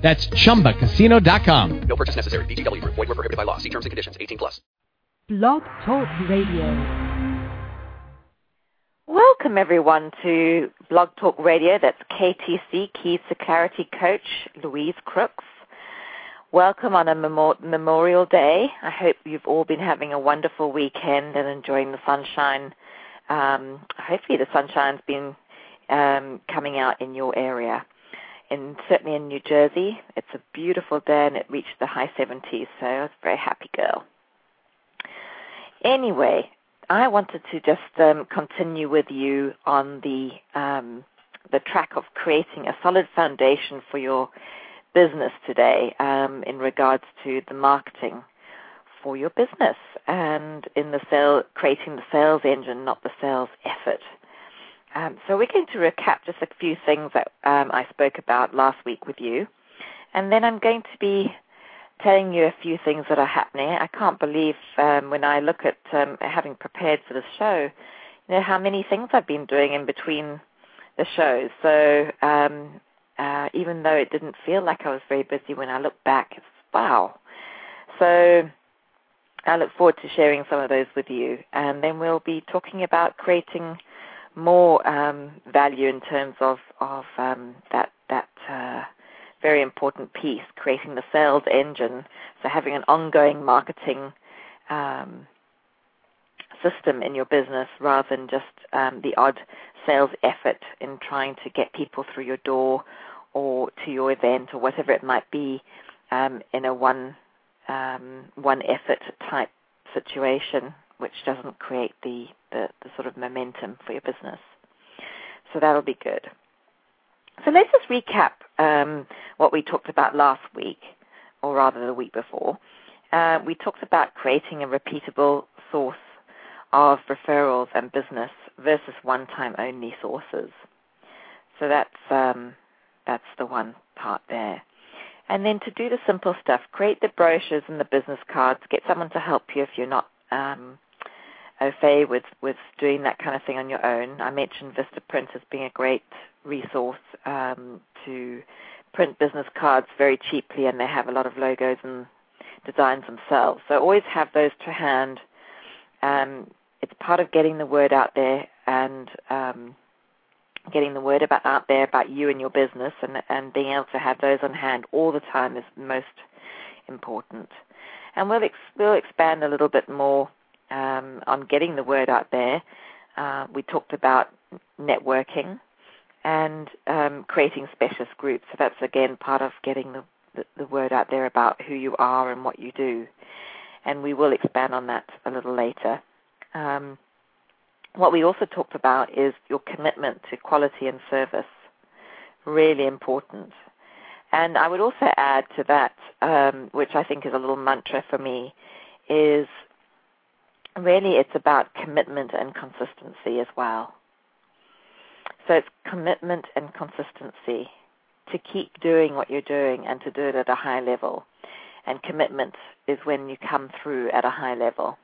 That's chumbacasino.com. No purchase necessary. VGW Group. Void were prohibited by law. See terms and conditions. 18 plus. Blog Talk Radio. Welcome everyone to Blog Talk Radio. That's KTC, Keys to Clarity Coach Louise Crooks. Welcome on a Memorial Day. I hope you've all been having a wonderful weekend and enjoying the sunshine. Um, hopefully the sunshine's been um, coming out in your area in certainly in New Jersey. It's a beautiful day and it reached the high 70s, so I was a very happy girl. Anyway, I wanted to just um, continue with you on the um, the track of creating a solid foundation for your business today um, in regards to the marketing for your business and in the sale creating the sales engine, not the sales effort. Um, so we're going to recap just a few things that um, I spoke about last week with you, and then I'm going to be telling you a few things that are happening. I can't believe um, when I look at um, having prepared for this show, you know how many things I've been doing in between the shows. So um, uh, even though it didn't feel like I was very busy when I look back, it's wow. So I look forward to sharing some of those with you, and then we'll be talking about creating more um, value in terms of of um, that that uh, very important piece, creating the sales engine. So having an ongoing marketing um, system in your business rather than just um, the odd sales effort in trying to get people through your door or to your event or whatever it might be um, in a one um, one effort type situation which doesn't create the, the, the sort of momentum for your business. So that'll be good. So let's just recap um, what we talked about last week, or rather the week before. Uh, we talked about creating a repeatable source of referrals and business versus one-time only sources. So that's um, that's the one part there. And then to do the simple stuff, create the brochures and the business cards. Get someone to help you if you're not um, au fait with, with doing that kind of thing on your own. I mentioned Vistaprint as being a great resource um, to print business cards very cheaply, and they have a lot of logos and designs themselves. So always have those to hand. Um, it's part of getting the word out there and um, getting the word about out there about you and your business, and and being able to have those on hand all the time is most important. And we'll ex- we'll expand a little bit more um, on getting the word out there. Uh, we talked about networking and um, creating specialist groups. So that's again part of getting the, the, the, word out there about who you are and what you do. And we will expand on that a little later. Um, what we also talked about is your commitment to quality and service. Really important. And I would also add to that, um, which I think is a little mantra for me, is really it's about commitment and consistency as well. So it's commitment and consistency to keep doing what you're doing and to do it at a high level. And commitment is when you come through at a high level.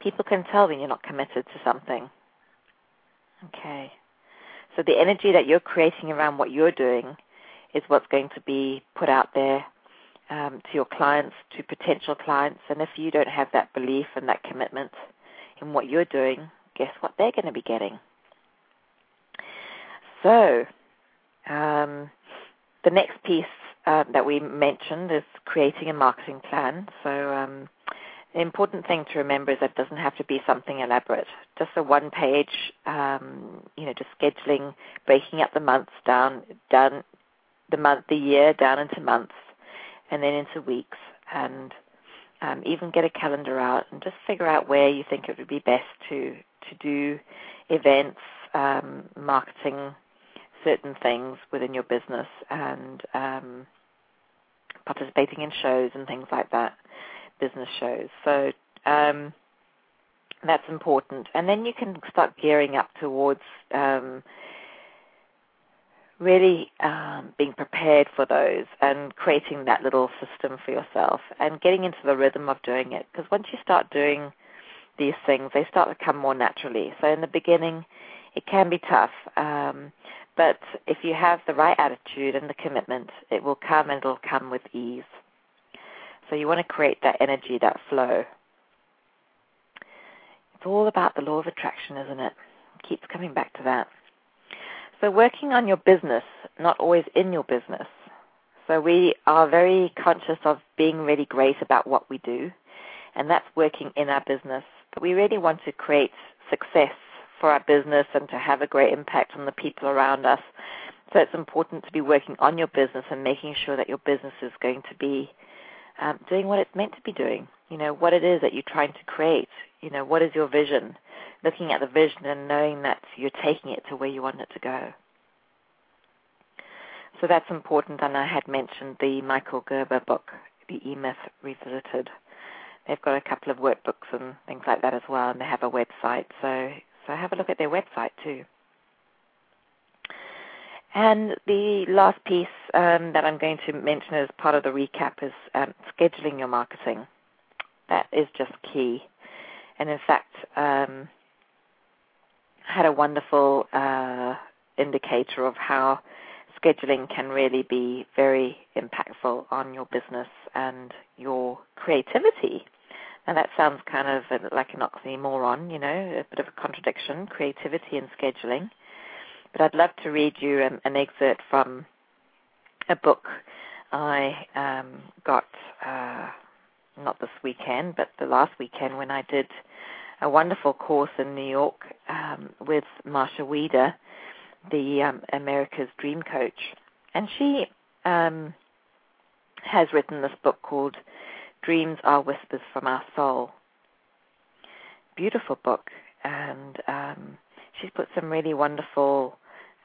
People can tell when you're not committed to something. Okay. So the energy that you're creating around what you're doing is what's going to be put out there um, to your clients, to potential clients. And if you don't have that belief and that commitment in what you're doing, guess what they're going to be getting? So, um, the next piece uh, that we mentioned is creating a marketing plan. So, um, the important thing to remember is that it doesn't have to be something elaborate. Just a one-page, um, you know, just scheduling, breaking up the months down, down the month, the year down into months, and then into weeks and um, even get a calendar out and just figure out where you think it would be best to to do events, um, marketing, certain things within your business, and um, participating in shows and things like that. business shows. So um, that's important. And then you can start gearing up towards um, really um, being prepared for those and creating that little system for yourself and getting into the rhythm of doing it. Because once you start doing these things, they start to come more naturally. So in the beginning, it can be tough. Um, but if you have the right attitude and the commitment, it will come and it'll come with ease. So you want to create that energy, that flow. It's all about the law of attraction, isn't it? Keeps coming back to that. So working on your business, not always in your business. So we are very conscious of being really great about what we do, and that's working in our business. But we really want to create success for our business and to have a great impact on the people around us. So it's important to be working on your business and making sure that your business is going to be um, doing what it's meant to be doing. You know, what it is that you're trying to create. You know, what is your vision? Looking at the vision and knowing that you're taking it to where you want it to go. So that's important, and I had mentioned the Michael Gerber book, The E-Myth Revisited. They've got a couple of workbooks and things like that as well, and they have a website. So, so have a look at their website too. And the last piece um, that I'm going to mention as part of the recap is um, scheduling your marketing. That is just key. And in fact, um, had a wonderful uh, indicator of how scheduling can really be very impactful on your business and your creativity. And that sounds kind of like an oxymoron, you know, a bit of a contradiction, creativity and scheduling. But I'd love to read you an, an excerpt from a book I um, got uh, not this weekend, but the last weekend when I did a wonderful course in New York um, with Marcia Wieder, the um, America's Dream Coach, and she um, has written this book called Dreams Are Whispers from Our Soul. Beautiful book, and um, she's put some really wonderful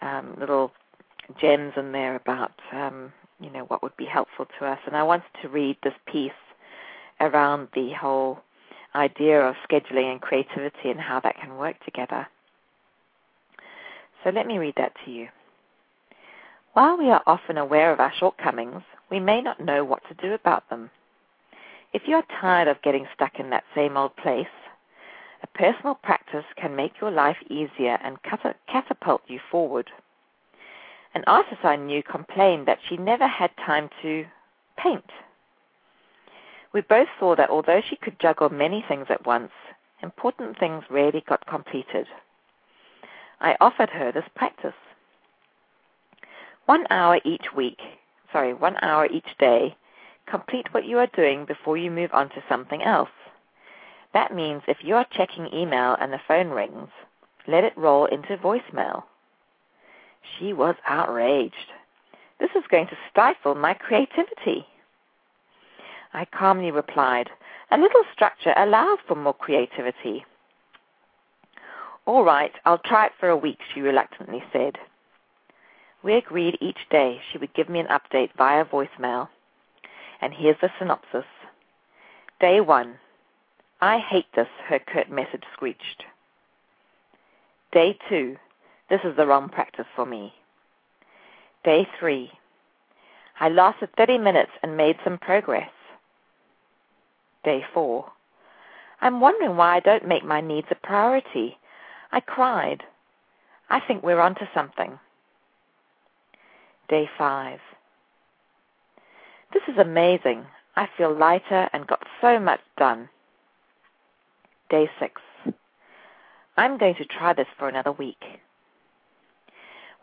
um, little gems in there about um, you know what would be helpful to us. And I wanted to read this piece around the whole idea of scheduling and creativity and how that can work together. So let me read that to you. While we are often aware of our shortcomings, we may not know what to do about them. If you are tired of getting stuck in that same old place, a personal practice can make your life easier and catapult you forward. An artist I knew complained that she never had time to paint. We both saw that although she could juggle many things at once, important things rarely got completed. I offered her this practice. One hour each week, sorry, one hour each day, complete what you are doing before you move on to something else. That means if you are checking email and the phone rings, let it roll into voicemail. She was outraged. This is going to stifle my creativity. I calmly replied, A little structure allows for more creativity. All right, I'll try it for a week, she reluctantly said. We agreed each day she would give me an update via voicemail. And here's the synopsis. Day one. I hate this, her curt message screeched. Day two. This is the wrong practice for me. Day three. I lasted 30 minutes and made some progress. Day four. I'm wondering why I don't make my needs a priority. I cried. I think we're onto something. Day five. This is amazing. I feel lighter and got so much done. Day six. I'm going to try this for another week.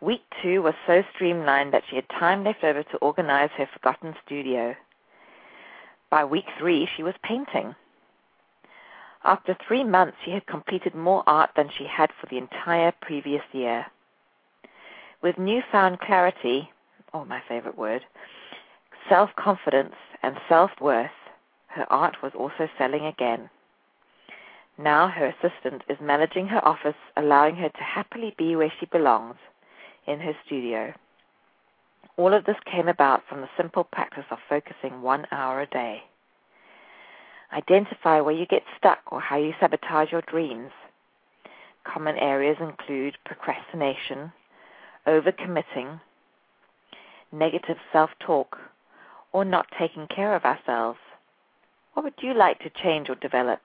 Week two was so streamlined that she had time left over to organize her forgotten studio. By week three, she was painting. After three months, she had completed more art than she had for the entire previous year. With newfound clarity, oh, my favorite word, self confidence, and self worth, her art was also selling again. Now her assistant is managing her office, allowing her to happily be where she belongs, in her studio. All of this came about from the simple practice of focusing one hour a day. Identify where you get stuck or how you sabotage your dreams. Common areas include procrastination, overcommitting, negative self talk, or not taking care of ourselves. What would you like to change or develop?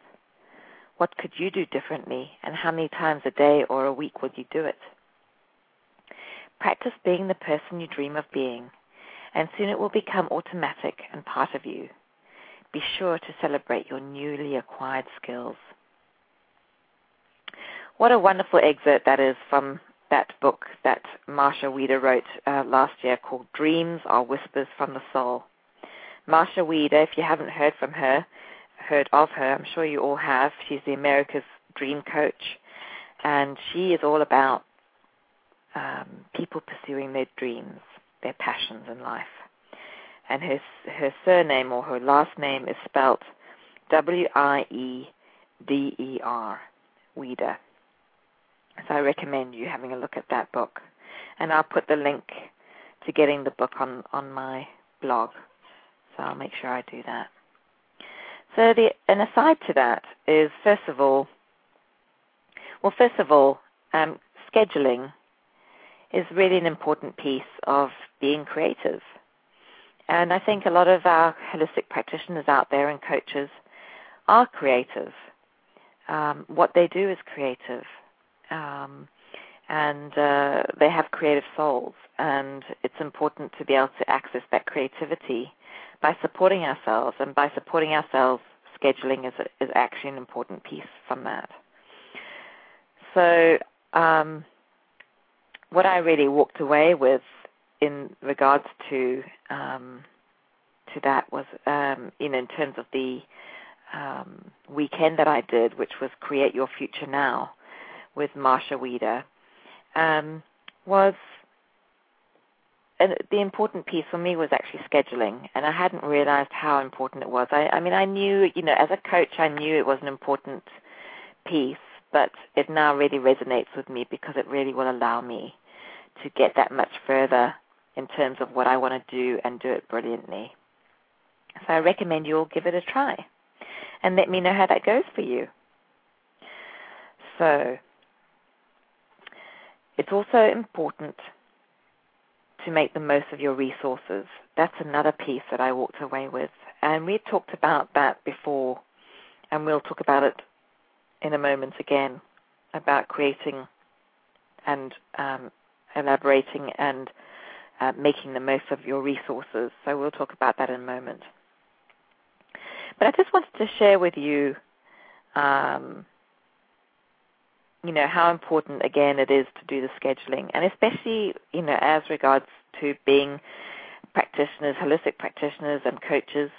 What could you do differently, and how many times a day or a week would you do it? Practice being the person you dream of being, and soon it will become automatic and part of you. Be sure to celebrate your newly acquired skills. What a wonderful excerpt that is from that book that Marcia Wieder wrote uh, last year called Dreams Are Whispers from the Soul. Marcia Wieder, if you haven't heard from her, heard of her, I'm sure you all have. She's the America's Dream Coach, and she is all about um, people pursuing their dreams, their passions in life. And her her surname or her last name is spelt W I E D E R, Wieder. So I recommend you having a look at that book. And I'll put the link to getting the book on, on my blog. So I'll make sure I do that. So an aside to that is first of all well first of all, um, scheduling is really an important piece of being creative. And I think a lot of our holistic practitioners out there and coaches are creative. Um, what they do is creative um, and uh, they have creative souls. And it's important to be able to access that creativity by supporting ourselves, and by supporting ourselves, scheduling is, is actually an important piece from that. So, um, what I really walked away with in regards to um, to that was, um, in in terms of the um, weekend that I did, which was Create Your Future Now with Marcia Wieder um, was and the important piece for me was actually scheduling, and I hadn't realized how important it was. I, I mean, I knew, you know, as a coach, I knew it was an important piece, but it now really resonates with me because it really will allow me to get that much further in terms of what I want to do and do it brilliantly. So I recommend you all give it a try and let me know how that goes for you. So, it's also important to make the most of your resources. That's another piece that I walked away with. And we talked about that before, and we'll talk about it in a moment again about creating and um, elaborating and uh, making the most of your resources. So we'll talk about that in a moment. But I just wanted to share with you um, you know how important again it is to do the scheduling, and especially you know as regards to being practitioners, holistic practitioners, and coaches.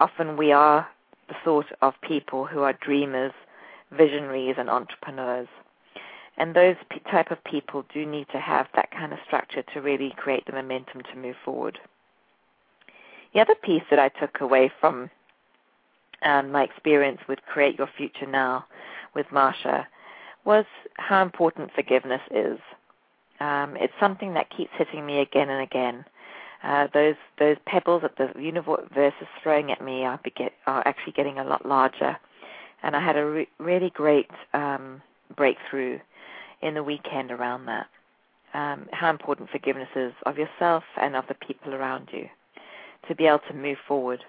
Often we are the sort of people who are dreamers, visionaries, and entrepreneurs. And those type of people do need to have that kind of structure to really create the momentum to move forward. The other piece that I took away from um, my experience with Create Your Future Now with Marcia was how important forgiveness is. Um, it's something that keeps hitting me again and again. Uh, those those pebbles that the universe is throwing at me are, are actually getting a lot larger, and I had a re- really great um, breakthrough in the weekend around that. Um, how important forgiveness is of yourself and of the people around you to be able to move forward.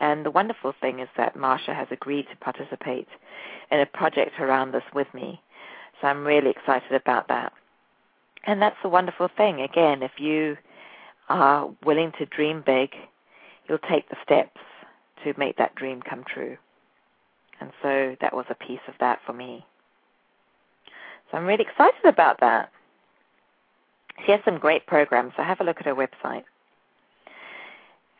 And the wonderful thing is that Marcia has agreed to participate in a project around this with me. So I'm really excited about that. And that's the wonderful thing. Again, if you are willing to dream big, you'll take the steps to make that dream come true. And so that was a piece of that for me. So I'm really excited about that. She has some great programs, so have a look at her website.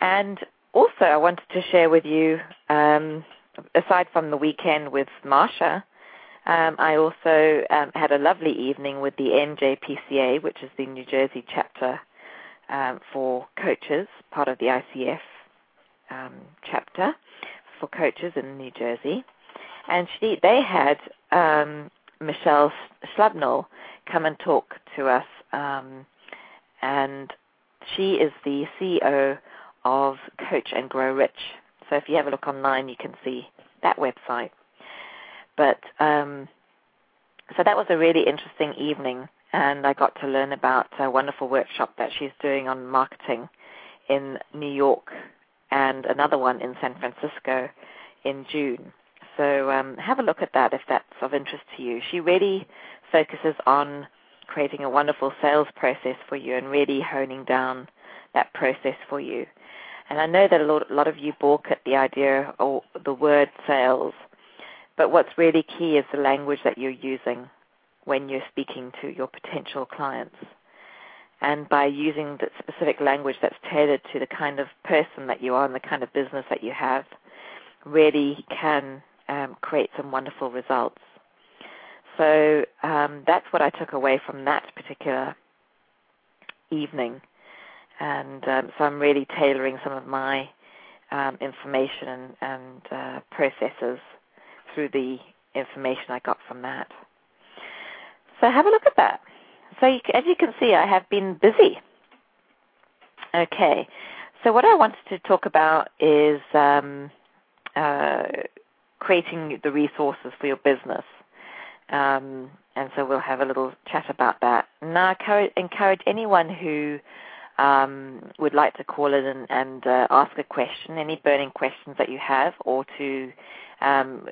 And also, I wanted to share with you, um, aside from the weekend with Marcia, um, I also um, had a lovely evening with the NJPCA, which is the New Jersey chapter um, for coaches, part of the ICF um, chapter for coaches in New Jersey. And she, they had um, Michelle Schubnel come and talk to us. Um, and she is the CEO of Coach and Grow Rich. So if you have a look online, you can see that website. But um, so that was a really interesting evening, and I got to learn about a wonderful workshop that she's doing on marketing in New York and another one in San Francisco in June. So um, have a look at that if that's of interest to you. She really focuses on creating a wonderful sales process for you and really honing down that process for you. And I know that a lot, a lot of you balk at the idea or the word sales, but what's really key is the language that you're using when you're speaking to your potential clients. And by using the specific language that's tailored to the kind of person that you are and the kind of business that you have, really can um, create some wonderful results. So um, that's what I took away from that particular evening. And um, so I'm really tailoring some of my um, information and, and uh, processes through the information I got from that. So have a look at that. So you, as you can see, I have been busy. Okay, so what I wanted to talk about is um, uh, creating the resources for your business. Um, and so we'll have a little chat about that. Now, I encourage anyone who um, would like to call in and, and uh, ask a question, any burning questions that you have, or to um,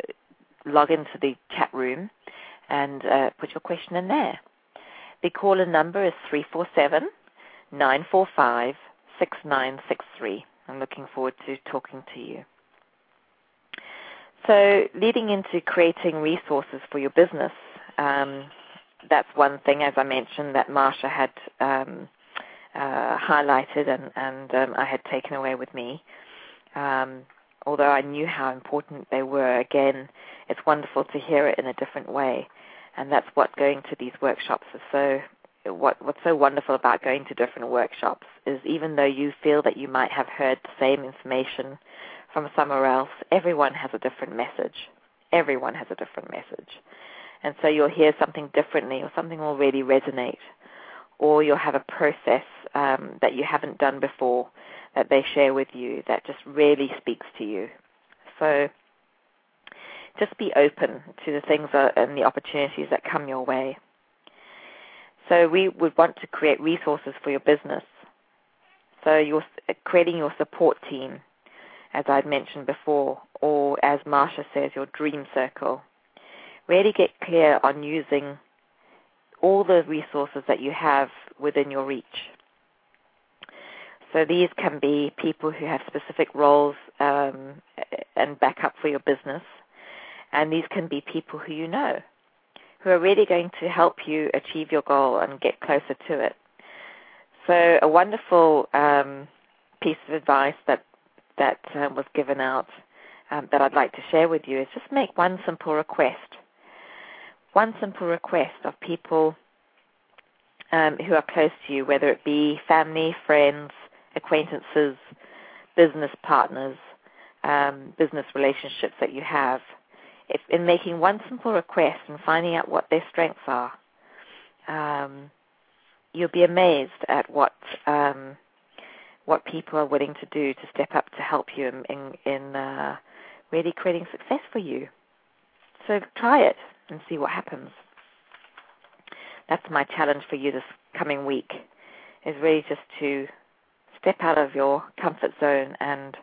log into the chat room and uh, put your question in there. The caller number is 347 945 6963. I'm looking forward to talking to you. So, leading into creating resources for your business, um, that's one thing, as I mentioned, that Marcia had um, uh, highlighted and, and um, I had taken away with me. Um, although I knew how important they were, again, it's wonderful to hear it in a different way. And that's what going to these workshops is so what what's so wonderful about going to different workshops is even though you feel that you might have heard the same information from somewhere else, everyone has a different message. Everyone has a different message. And so you'll hear something differently or something will really resonate. Or you'll have a process um, that you haven't done before that they share with you that just really speaks to you. So just be open to the things and the opportunities that come your way. So we would want to create resources for your business. So you're creating your support team as I'd mentioned before, or as Marcia says, your dream circle. Really get clear on using all the resources that you have within your reach. So these can be people who have specific roles um, and backup for your business, and these can be people who you know, who are really going to help you achieve your goal and get closer to it. So a wonderful um, piece of advice that that uh, was given out um, that I'd like to share with you is just make one simple request. One simple request of people um, who are close to you, whether it be family, friends, acquaintances, business partners, um, business relationships that you have. If in making one simple request and finding out what their strengths are, um, you'll be amazed at what um, what people are willing to do to step up to help you in, in, in uh, really creating success for you. So try it and see what happens. That's my challenge for you this coming week, is really just to step out of your comfort zone and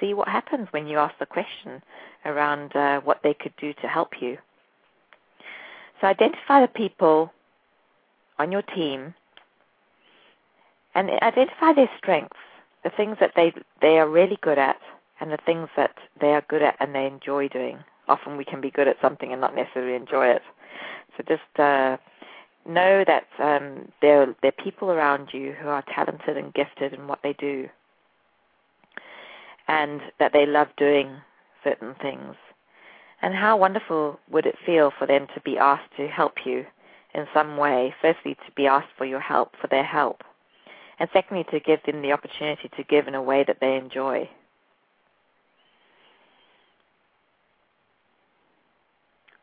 see what happens when you ask the question around uh, what they could do to help you. So identify the people on your team and identify their strengths, the things that they they are really good at, and the things that they are good at and they enjoy doing. Often we can be good at something and not necessarily enjoy it. So just uh, know that um, there there are people around you who are talented and gifted in what they do, and that they love doing certain things. And how wonderful would it feel for them to be asked to help you in some way? Firstly, to be asked for your help, for their help and secondly, to give them the opportunity to give in a way that they enjoy.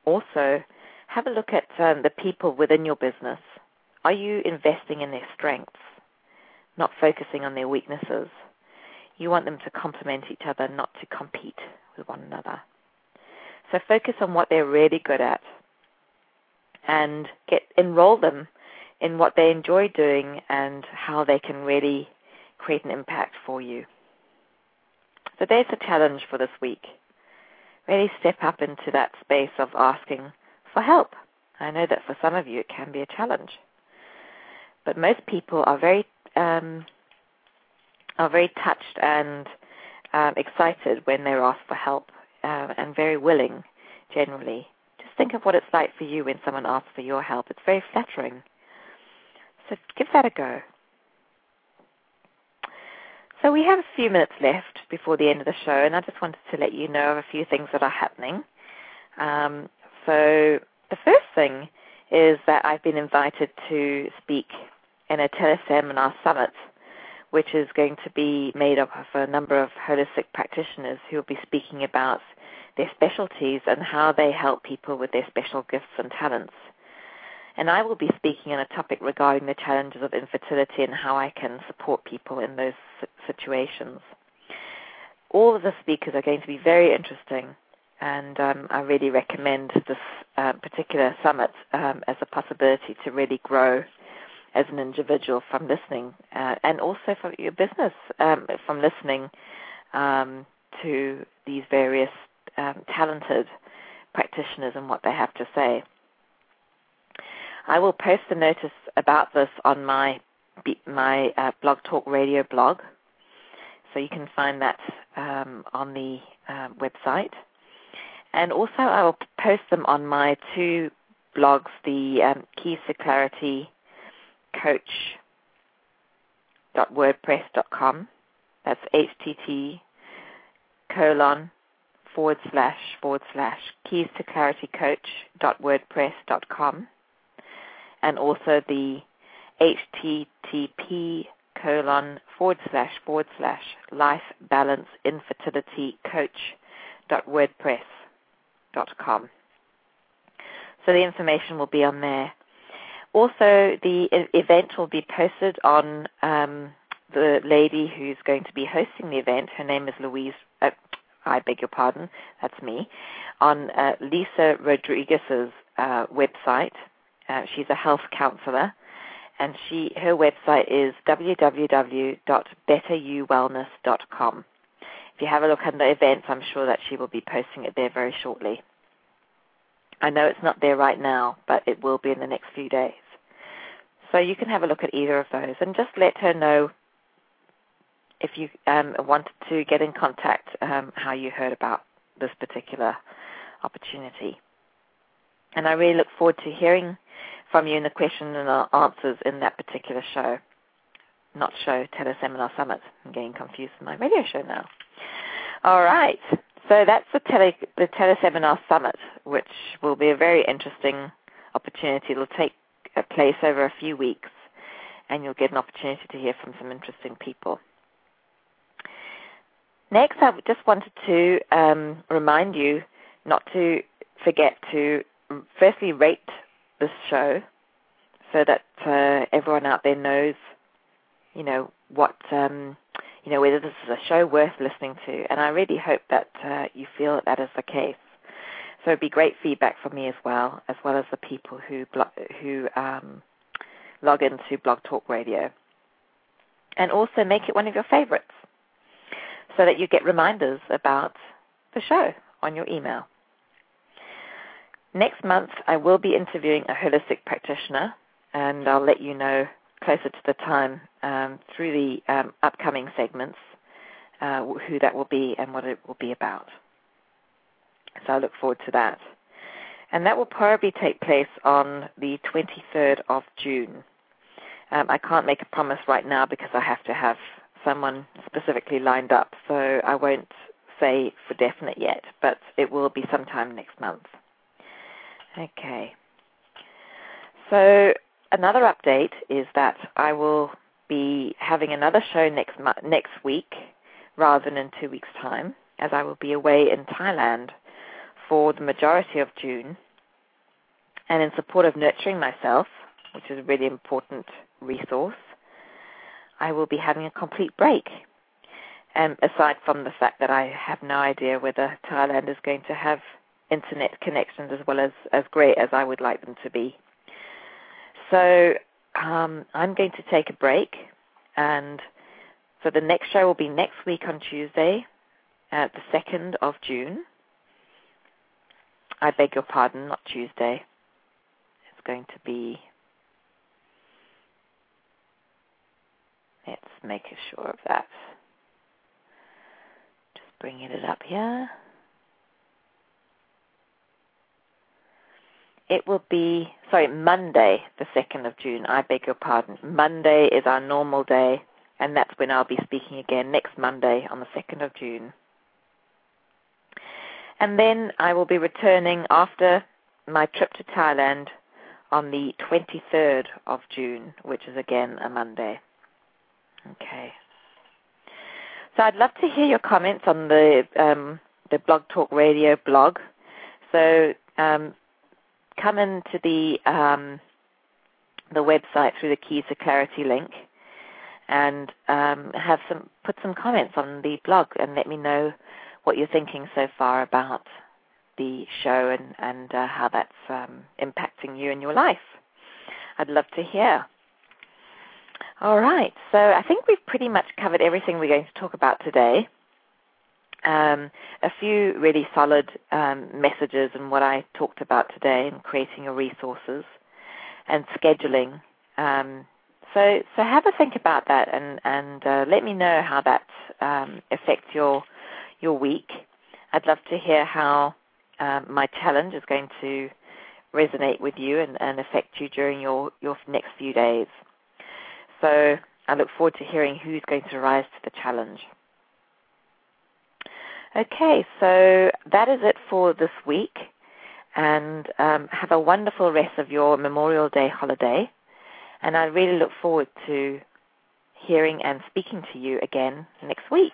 Also, have a look at um, the people within your business. Are you investing in their strengths, not focusing on their weaknesses? You want them to complement each other, not to compete with one another. So focus on what they're really good at and get enroll them in what they enjoy doing and how they can really create an impact for you. So there's a challenge for this week. Really step up into that space of asking for help. I know that for some of you it can be a challenge, but most people are very um, are very touched and um, excited when they're asked for help uh, and very willing generally. Just think of what it's like for you when someone asks for your help. It's very flattering. So give that a go. So we have a few minutes left before the end of the show, and I just wanted to let you know of a few things that are happening. Um, so the first thing is that I've been invited to speak in a teleseminar summit, which is going to be made up of a number of holistic practitioners who will be speaking about their specialties and how they help people with their special gifts and talents and I will be speaking on a topic regarding the challenges of infertility and how I can support people in those situations. All of the speakers are going to be very interesting, and um, I really recommend this uh, particular summit um, as a possibility to really grow as an individual from listening, uh, and also for your business um, from listening um, to these various um, talented practitioners and what they have to say. I will post a notice about this on my my uh, Blog Talk Radio blog, so you can find that um, on the uh, website. And also, I will post them on my two blogs, the um, Keys to Clarity Coach wordpress.com. That's htt colon forward slash forward slash keys to clarity coach dot wordpress dot com and also the http colon forward slash forward slash life balance infertility coach dot wordpress dot com. So the information will be on there. Also, the event will be posted on um, the lady who's going to be hosting the event. Her name is Louise. Uh, I beg your pardon. That's me. On uh, Lisa Rodriguez's uh, website, uh, she's a health counselor, and she her website is www.betteryouwellness.com. If you have a look under events, I'm sure that she will be posting it there very shortly. I know it's not there right now, but it will be in the next few days. So you can have a look at either of those and just let her know if you um, wanted to get in contact um, how you heard about this particular opportunity. And I really look forward to hearing from you in the question and answers in that particular show. Not show, teleseminar summit. I'm getting confused with my radio show now. All right. So that's the tele the teleseminar summit, which will be a very interesting opportunity. It'll take place over a few weeks, and you'll get an opportunity to hear from some interesting people. Next, I just wanted to um, remind you not to forget to firstly rate this show so that uh, everyone out there knows, you know, what, um, you know, whether this is a show worth listening to. And I really hope that uh, you feel that, that is the case. So it'd be great feedback from me as well, as well as the people who blo- who um, log into Blog Talk Radio. And also make it one of your favorites so that you get reminders about the show on your email. Next month, I will be interviewing a holistic practitioner, and I'll let you know closer to the time um, through the um, upcoming segments uh, who that will be and what it will be about. So I look forward to that. And that will probably take place on the 23rd of June. Um, I can't make a promise right now because I have to have someone specifically lined up, so I won't say for definite yet, but it will be sometime next month. Okay. So another update is that I will be having another show next next week rather than in two weeks' time, as I will be away in Thailand for the majority of June. And in support of nurturing myself, which is a really important resource, I will be having a complete break. And aside from the fact that I have no idea whether Thailand is going to have internet connections as well as, as great as I would like them to be. So um, I'm going to take a break, and so the next show will be next week on Tuesday, uh, the 2nd of June. I beg your pardon, not Tuesday. It's going to be. Let's make sure of that. Just bringing it up here. It will be, sorry, Monday, the 2nd of June. I beg your pardon. Monday is our normal day, and that's when I'll be speaking again next Monday on the 2nd of June. And then I will be returning after my trip to Thailand on the 23rd of June, which is again a Monday. Okay. So I'd love to hear your comments on the um, the Blog Talk Radio blog. So um, come into the um, the website through the Keys to Clarity link and um, have some put some comments on the blog and let me know what you're thinking so far about the show and and uh, how that's um, impacting you in your life. I'd love to hear. All right, so I think we've pretty much covered everything we're going to talk about today. Um, a few really solid um, messages and what I talked about today in creating your resources and scheduling. Um, so, so have a think about that and and uh, let me know how that um, affects your your week. I'd love to hear how um, my challenge is going to resonate with you and, and affect you during your, your next few days. So I look forward to hearing who's going to rise to the challenge. Okay, so that is it for this week. And um, have a wonderful rest of your Memorial Day holiday. And I really look forward to hearing and speaking to you again next week.